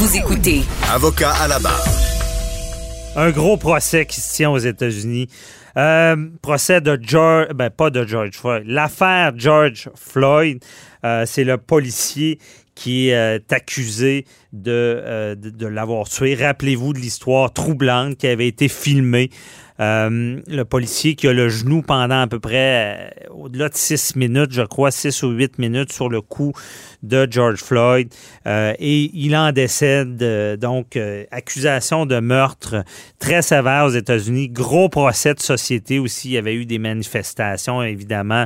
Vous écoutez. Avocat à la barre. Un gros procès qui se tient aux États-Unis. Euh, procès de George, ben pas de George Floyd. L'affaire George Floyd, euh, c'est le policier qui est euh, accusé de, de, de l'avoir tué. Rappelez-vous de l'histoire troublante qui avait été filmée euh, le policier qui a le genou pendant à peu près euh, au-delà de six minutes, je crois, six ou huit minutes sur le cou de George Floyd. Euh, et il en décède. donc, accusation de meurtre très sévère aux États-Unis. Gros procès de société aussi. Il y avait eu des manifestations, évidemment.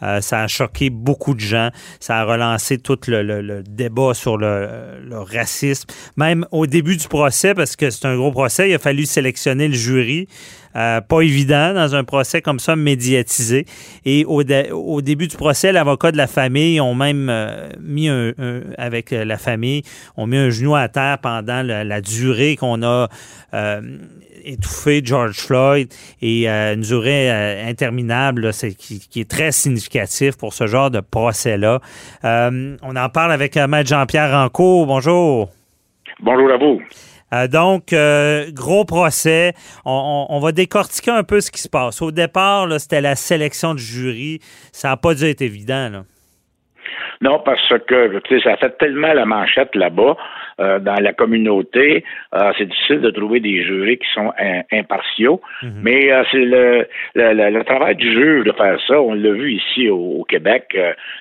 ça a choqué beaucoup de gens. Ça a relancé tout le, débat sur le, le, racisme. Même au début du procès, parce que c'est un gros procès, il a fallu sélectionner le jury. Euh, pas évident dans un procès comme ça médiatisé. Et au, début du procès, l'avocat de la famille ont même euh, mis un, avec la famille, ont mis un genou à terre pendant la, durée qu'on a euh, étouffé George Floyd et une durée interminable qui, qui, est très significatif pour ce genre de procès-là. on en parle avec Maître Jean-Pierre Rancourt. Bonjour. Bonjour à vous. Euh, donc, euh, gros procès. On, va décortiquer un peu ce qui se passe. Au départ, c'était la sélection du jury. Ça n'a pas dû être évident. Là. Non, parce que ça fait tellement la manchette là-bas euh, dans la communauté. Euh, c'est difficile de trouver des jurés qui sont impartiaux. Mhm. Mais euh, c'est le, le, travail du juge de faire ça. On l'a vu ici au, Québec,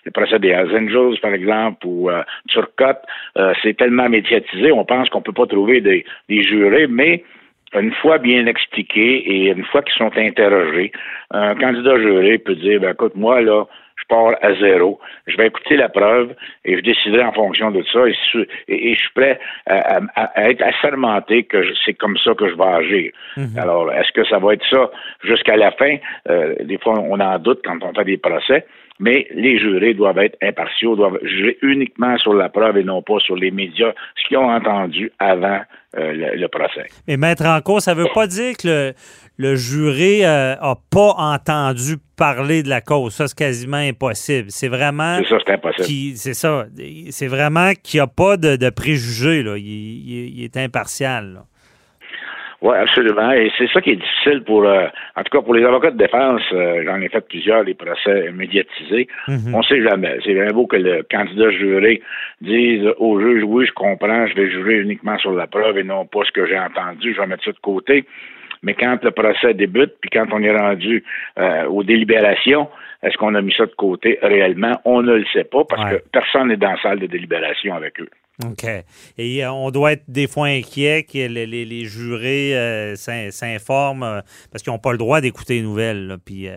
le procès des Angels, par exemple, ou Turcotte. c'est tellement médiatisé, on pense qu'on peut pas trouver des, des jurés, mais une fois bien expliqué et une fois qu'ils sont interrogés, un candidat juré peut dire, ben, écoute, moi, là, je pars à zéro. Je vais écouter la preuve et je déciderai en fonction de ça. Et, je suis prêt à, être assermenté que c'est comme ça que je vais agir. Mhm. Alors, est-ce que ça va être ça jusqu'à la fin? Euh, des fois, on en doute quand on fait des procès mais les jurés doivent être impartiaux, doivent juger uniquement sur la preuve et non pas sur les médias, ce qu'ils ont entendu avant euh, le, procès. Mais mettre en cause, ça ne veut pas dire que le, juré n'a euh, pas entendu parler de la cause. Ça, c'est quasiment impossible. C'est vraiment. C'est ça, c'est impossible. C'est ça. C'est vraiment qu'il n'y a pas de, préjugés. Là. Il, est impartial. Oui, absolument. Et c'est ça qui est difficile pour, euh, en tout cas pour les avocats de défense. Euh, j'en ai fait plusieurs, des procès médiatisés. Mhm. On ne sait jamais. C'est bien beau que le candidat juré dise au juge, oui, je comprends, je vais jurer uniquement sur la preuve et non pas ce que j'ai entendu. Je vais mettre ça de côté. Mais quand le procès débute, puis quand on est rendu euh, aux délibérations, est-ce qu'on a mis ça de côté réellement? On ne le sait pas parce que personne n'est dans la salle de délibération avec eux. OK. Et euh, on doit être des fois inquiet que les, jurés euh, s'informent euh, parce qu'ils n'ont pas le droit d'écouter les nouvelles. puis,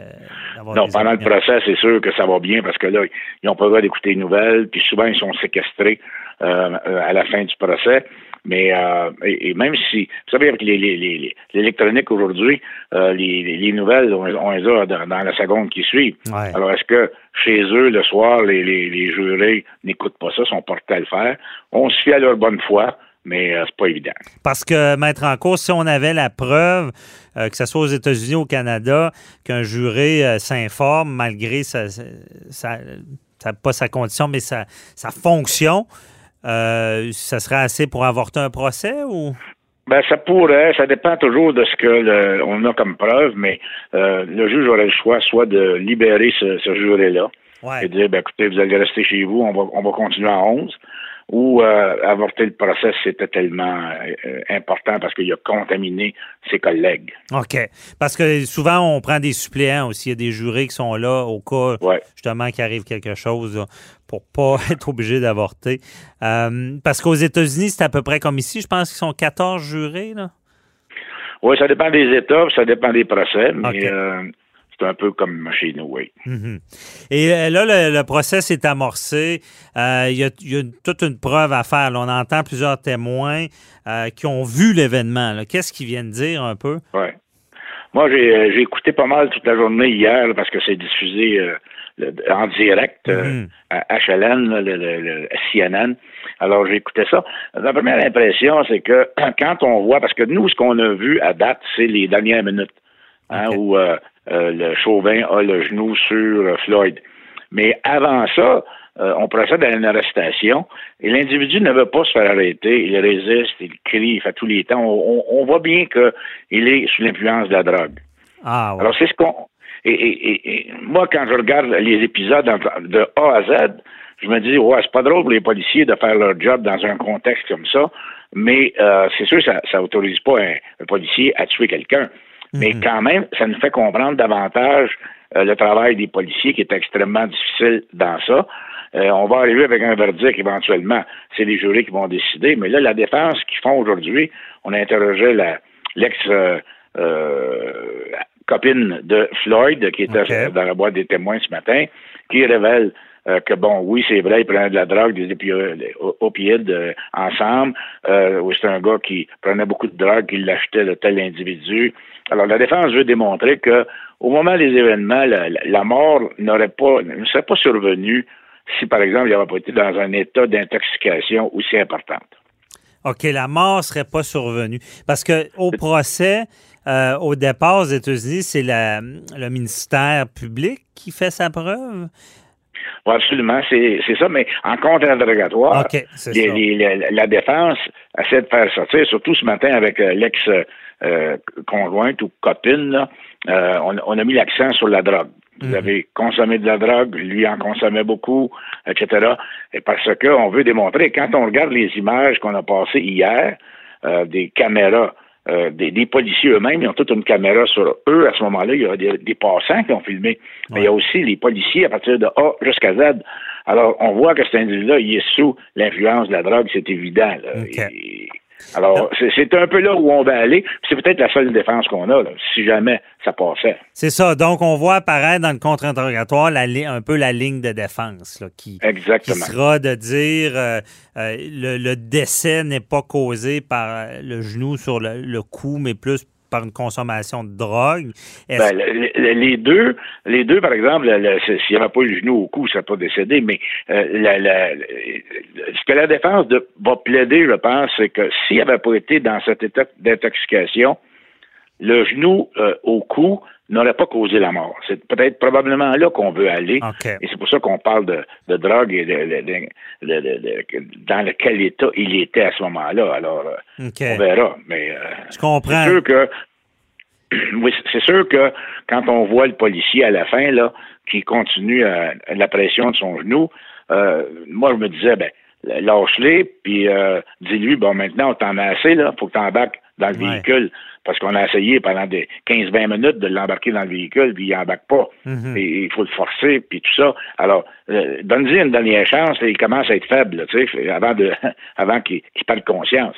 non, pendant le procès, c'est sûr que ça va bien parce que là, ils n'ont pas le droit d'écouter les nouvelles. Puis souvent, ils sont séquestrés à la fin du procès. Mais euh, et, même si, vous savez, avec l'électronique aujourd'hui, euh, les, nouvelles, on, les a dans, la seconde qui suit. Alors, est-ce que chez eux, le soir, les, jurés n'écoutent pas ça, sont portés à le faire? On se fie à leur bonne foi mais euh, c'est pas évident. Parce que, mettre en cause, si on avait la preuve, que ce soit aux États-Unis ou au Canada, qu'un juré s'informe malgré sa, pas sa condition, mais sa, sa fonction, euh, ça serait assez pour avorter un procès ou? Ben, ça pourrait, ça dépend toujours de ce que on a comme preuve, mais euh, le juge aurait le choix soit de libérer ce, ce juré-là et de dire, ben, écoutez, vous allez rester chez vous, on va, on va continuer à 11, ou euh, avorter le procès, c'était tellement euh, important parce qu'il a contaminé ses collègues. OK. Parce que souvent, on prend des suppléants aussi. Il y a des jurés qui sont là au cas, justement, qu'il arrive quelque chose pour pas être obligé d'avorter. Euh, parce qu'aux États-Unis, c'est à peu près comme ici. Je pense qu'ils sont 14 jurés, là. Oui, ça dépend des États, ça dépend des procès, mais c'est un peu comme chez nous, oui. Mhm. Et euh, là, le, procès est amorcé. Euh, il y, a, toute une preuve à faire. on entend plusieurs témoins euh, qui ont vu l'événement. Qu'est-ce qu'ils viennent dire un peu? Oui. Moi, j'ai écouté pas mal toute la journée hier parce que c'est diffusé en direct mhm. à HLN, le, CNN. Alors, j'ai écouté ça. La première impression, c'est que quand on voit, parce que nous, ce qu'on a vu à date, c'est les dernières minutes. Hein, où euh, le Chauvin a le genou sur euh, Floyd. Mais avant ça, on procède à une arrestation et l'individu ne veut pas se faire arrêter, il résiste, il crie, il fait tous les temps. On, voit bien qu'il est sous l'influence de la drogue. Ah, Alors c'est ce qu'on et, moi, quand je regarde les épisodes de A à Z, je me dis, ouais, c'est pas drôle pour les policiers de faire leur job dans un contexte comme ça, mais euh, c'est sûr, ça, ça autorise pas un, policier à tuer quelqu'un. Mais mhm. quand même, ça nous fait comprendre davantage euh, le travail des policiers qui est extrêmement difficile dans ça. Euh, on va arriver avec un verdict éventuellement. C'est les jurés qui vont décider. Mais là, la défense qu'ils font aujourd'hui, on a interrogé la, l'ex copine de Floyd, qui était dans la boîte des témoins ce matin, qui révèle euh, que bon, oui, c'est vrai, il prenait de la drogue, des opioïdes euh, ensemble. Euh, c'est un gars qui prenait beaucoup de drogue, qui l'achetait de tel individu. Alors, la défense veut démontrer que au moment des événements, la, mort n'aurait pas, ne serait pas survenue si, par exemple, il n'avait pas été dans un état d'intoxication aussi importante. OK, la mort serait pas survenue. Parce que au procès, au départ aux États-Unis, c'est le ministère public qui fait sa preuve absolument, c'est ça, mais en contre-interrogatoire, la défense essaie de faire sortir, surtout ce matin avec euh, l'ex-conjointe ou copine, euh, on, a mis l'accent sur la drogue. Vous mhm. avez consommé de la drogue, lui en consommait beaucoup, etc. Et parce qu'on veut démontrer, quand on regarde les images qu'on a passées hier, euh, des caméras euh, des, policiers eux-mêmes, ils ont toute une caméra sur eux. À ce moment-là, il y a des, passants qui ont filmé. Mais il y a aussi les policiers à partir de A jusqu'à Z. Alors, on voit que cet individu-là, il est sous l'influence de la drogue, c'est évident. Alors, c'est un peu là où on va aller. C'est peut-être la seule défense qu'on a, si jamais ça passait. C'est ça. Donc, on voit apparaître dans le contre-interrogatoire un peu la ligne de défense, qui, sera de dire euh, euh, le, décès n'est pas causé par le genou sur le cou, mais plus par une consommation de drogue. Ben, les deux, les deux, par exemple, s'il n'y avait pas eu le genou au cou, ça serait pas décédé, mais euh, ce que la défense va plaider, je pense, c'est que s'il n'y avait pas été dans cet état d'intoxication, le genou euh, au cou n'aurait pas causé la mort. C'est peut-être probablement là qu'on veut aller. Et c'est pour ça qu'on parle de, drogue et dans lequel état il était à ce moment-là. Alors, euh, on verra. Mais euh, Je comprends. C'est sûr que oui, c'est sûr que quand on voit le policier à la fin, là, qui continue à, la pression de son genou, moi, je me disais, ben, lâche-les, puis dis-lui, bon, maintenant, on t'en a assez, là, faut que tu embarques dans le véhicule parce qu'on a essayé pendant des 15-20 minutes de l'embarquer dans le véhicule, puis il n'embarque pas. Mhm. Et il faut le forcer, puis tout ça. Alors, euh, donne-lui une dernière chance, il commence à être faible, tu sais, avant de avant qu'il qu perde conscience.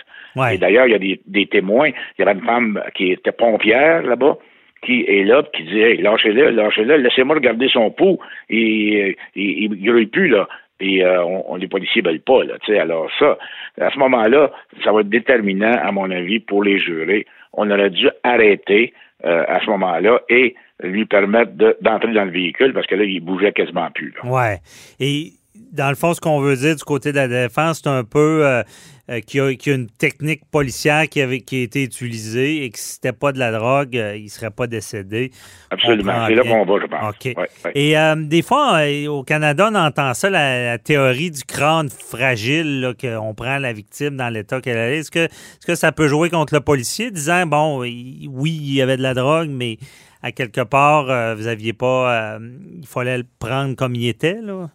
Et d'ailleurs, il y a des, des, témoins. Il y avait une femme qui était pompière là-bas, qui est là, qui dit Hey, lâchez-le, lâchez-le, laissez-moi regarder son pouls. Et il ne grille plus, là. Et euh, on, les policiers veulent pas, là. Alors ça, à ce moment-là, ça va être déterminant, à mon avis, pour les jurés on aurait dû arrêter euh, à ce moment-là et lui permettre d'entrer dans le véhicule parce que là, il bougeait quasiment plus. Oui. Ouais. Et dans le fond, ce qu'on veut dire du côté de la défense, c'est un peu euh, euh, qu'il y, a une technique policière qui, avait, qui a été utilisée et que si c'était pas de la drogue, euh, il ne serait pas décédé. Absolument. C'est là qu'on va, je pense. OK. Et des fois, au Canada, on entend ça, la, théorie du crâne fragile, qu'on prend la victime dans l'état qu'elle est. Est-ce que, est que ça peut jouer contre le policier, disant, bon, oui, il y avait de la drogue, mais à quelque part, vous aviez pas... il fallait le prendre comme il était, là?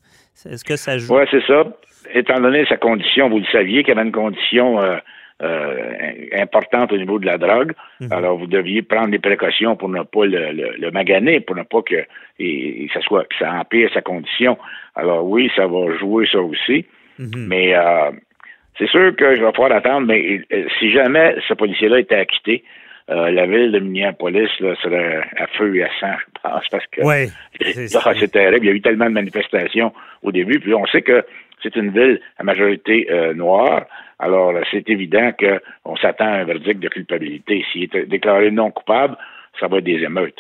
Est-ce que ça joue? Oui, c'est ça. Étant donné sa condition, vous le saviez qu'il y avait une condition euh, euh, importante au niveau de la drogue. Mhm. Alors, vous deviez prendre des précautions pour ne pas le, maganer, pour ne pas que, ça soit, ça empire sa condition. Alors, oui, ça va jouer ça aussi. Mhm. Mais euh, c'est sûr que je vais pouvoir attendre, mais si jamais ce policier-là était acquitté, euh, la ville de Minneapolis là, serait à feu et à sang, je pense, parce que c'est terrible. Il y a eu tellement de manifestations au début, puis on sait que c'est une ville à majorité euh, noire. Alors, c'est évident qu'on s'attend à un verdict de culpabilité. S'il est déclaré non coupable, ça va être des émeutes.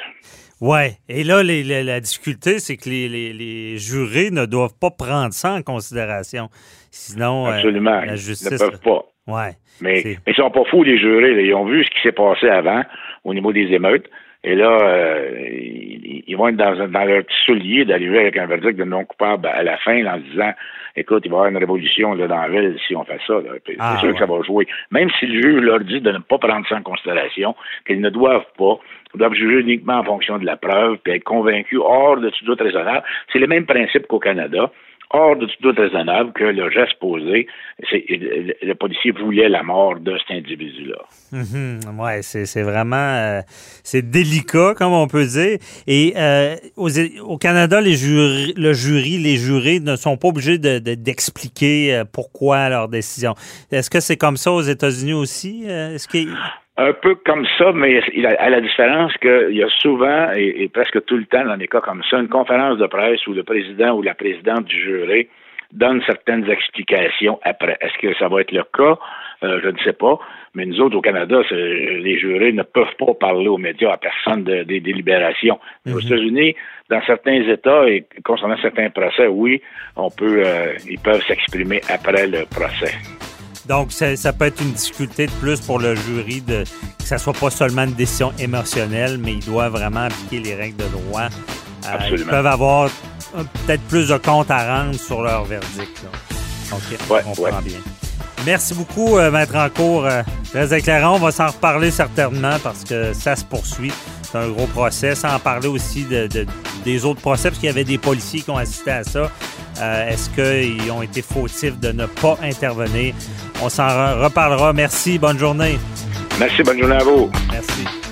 Oui. Et là, la difficulté, c'est que les, jurés ne doivent pas prendre ça en considération. Sinon, euh, la justice. Ils ne peuvent pas. Ouais. Mais, mais ils sont pas fous, les jurés. Ils ont vu ce qui s'est passé avant au niveau des émeutes. Et là, euh, ils, vont être dans, dans leur petit soulier d'arriver avec un verdict de non coupable à la fin en disant écoute, il va y avoir une révolution là, dans la ville si on fait ça. c'est ah, sûr que ça va jouer. Même si le juge leur dit de ne pas prendre ça en considération, qu'ils ne doivent pas, ils doivent juger uniquement en fonction de la preuve, puis être convaincus hors de tout doute raisonnable. C'est le même principe qu'au Canada hors de tout doute raisonnable que le geste posé, le, policier voulait la mort de cet individu-là. Mm Ouais, c'est vraiment euh, c'est délicat, comme on peut dire. Et euh, au Canada, les le jury, les jurés ne sont pas obligés d'expliquer de, euh, pourquoi leur décision. Est-ce que c'est comme ça aux États-Unis aussi? Un peu comme ça, mais à la différence qu'il y a souvent, et, presque tout le temps dans des cas comme ça, une conférence de presse où le président ou la présidente du jury donne certaines explications après. Est-ce que ça va être le cas? Euh, je ne sais pas. Mais nous autres, au Canada, les jurés ne peuvent pas parler aux médias à personne des délibérations. Aux mhm. États-Unis, dans certains États et concernant certains procès, oui, on peut, euh, ils peuvent s'exprimer après le procès. Donc, ça, peut être une difficulté de plus pour le jury de que ça soit pas seulement une décision émotionnelle, mais il doit vraiment appliquer les règles de droit. Euh, Absolument. ils peuvent avoir peut-être plus de comptes à rendre sur leur verdict. OK, on comprend bien. Merci beaucoup, euh, Maître Encourt. Euh, très éclairant. On va s'en reparler certainement parce que ça se poursuit. C'est un gros procès. Sans parler aussi de, des autres procès, parce qu'il y avait des policiers qui ont assisté à ça. Euh, est-ce qu'ils ont été fautifs de ne pas intervenir? On s'en reparlera. Merci. Bonne journée. Merci. Bonne journée à vous. Merci.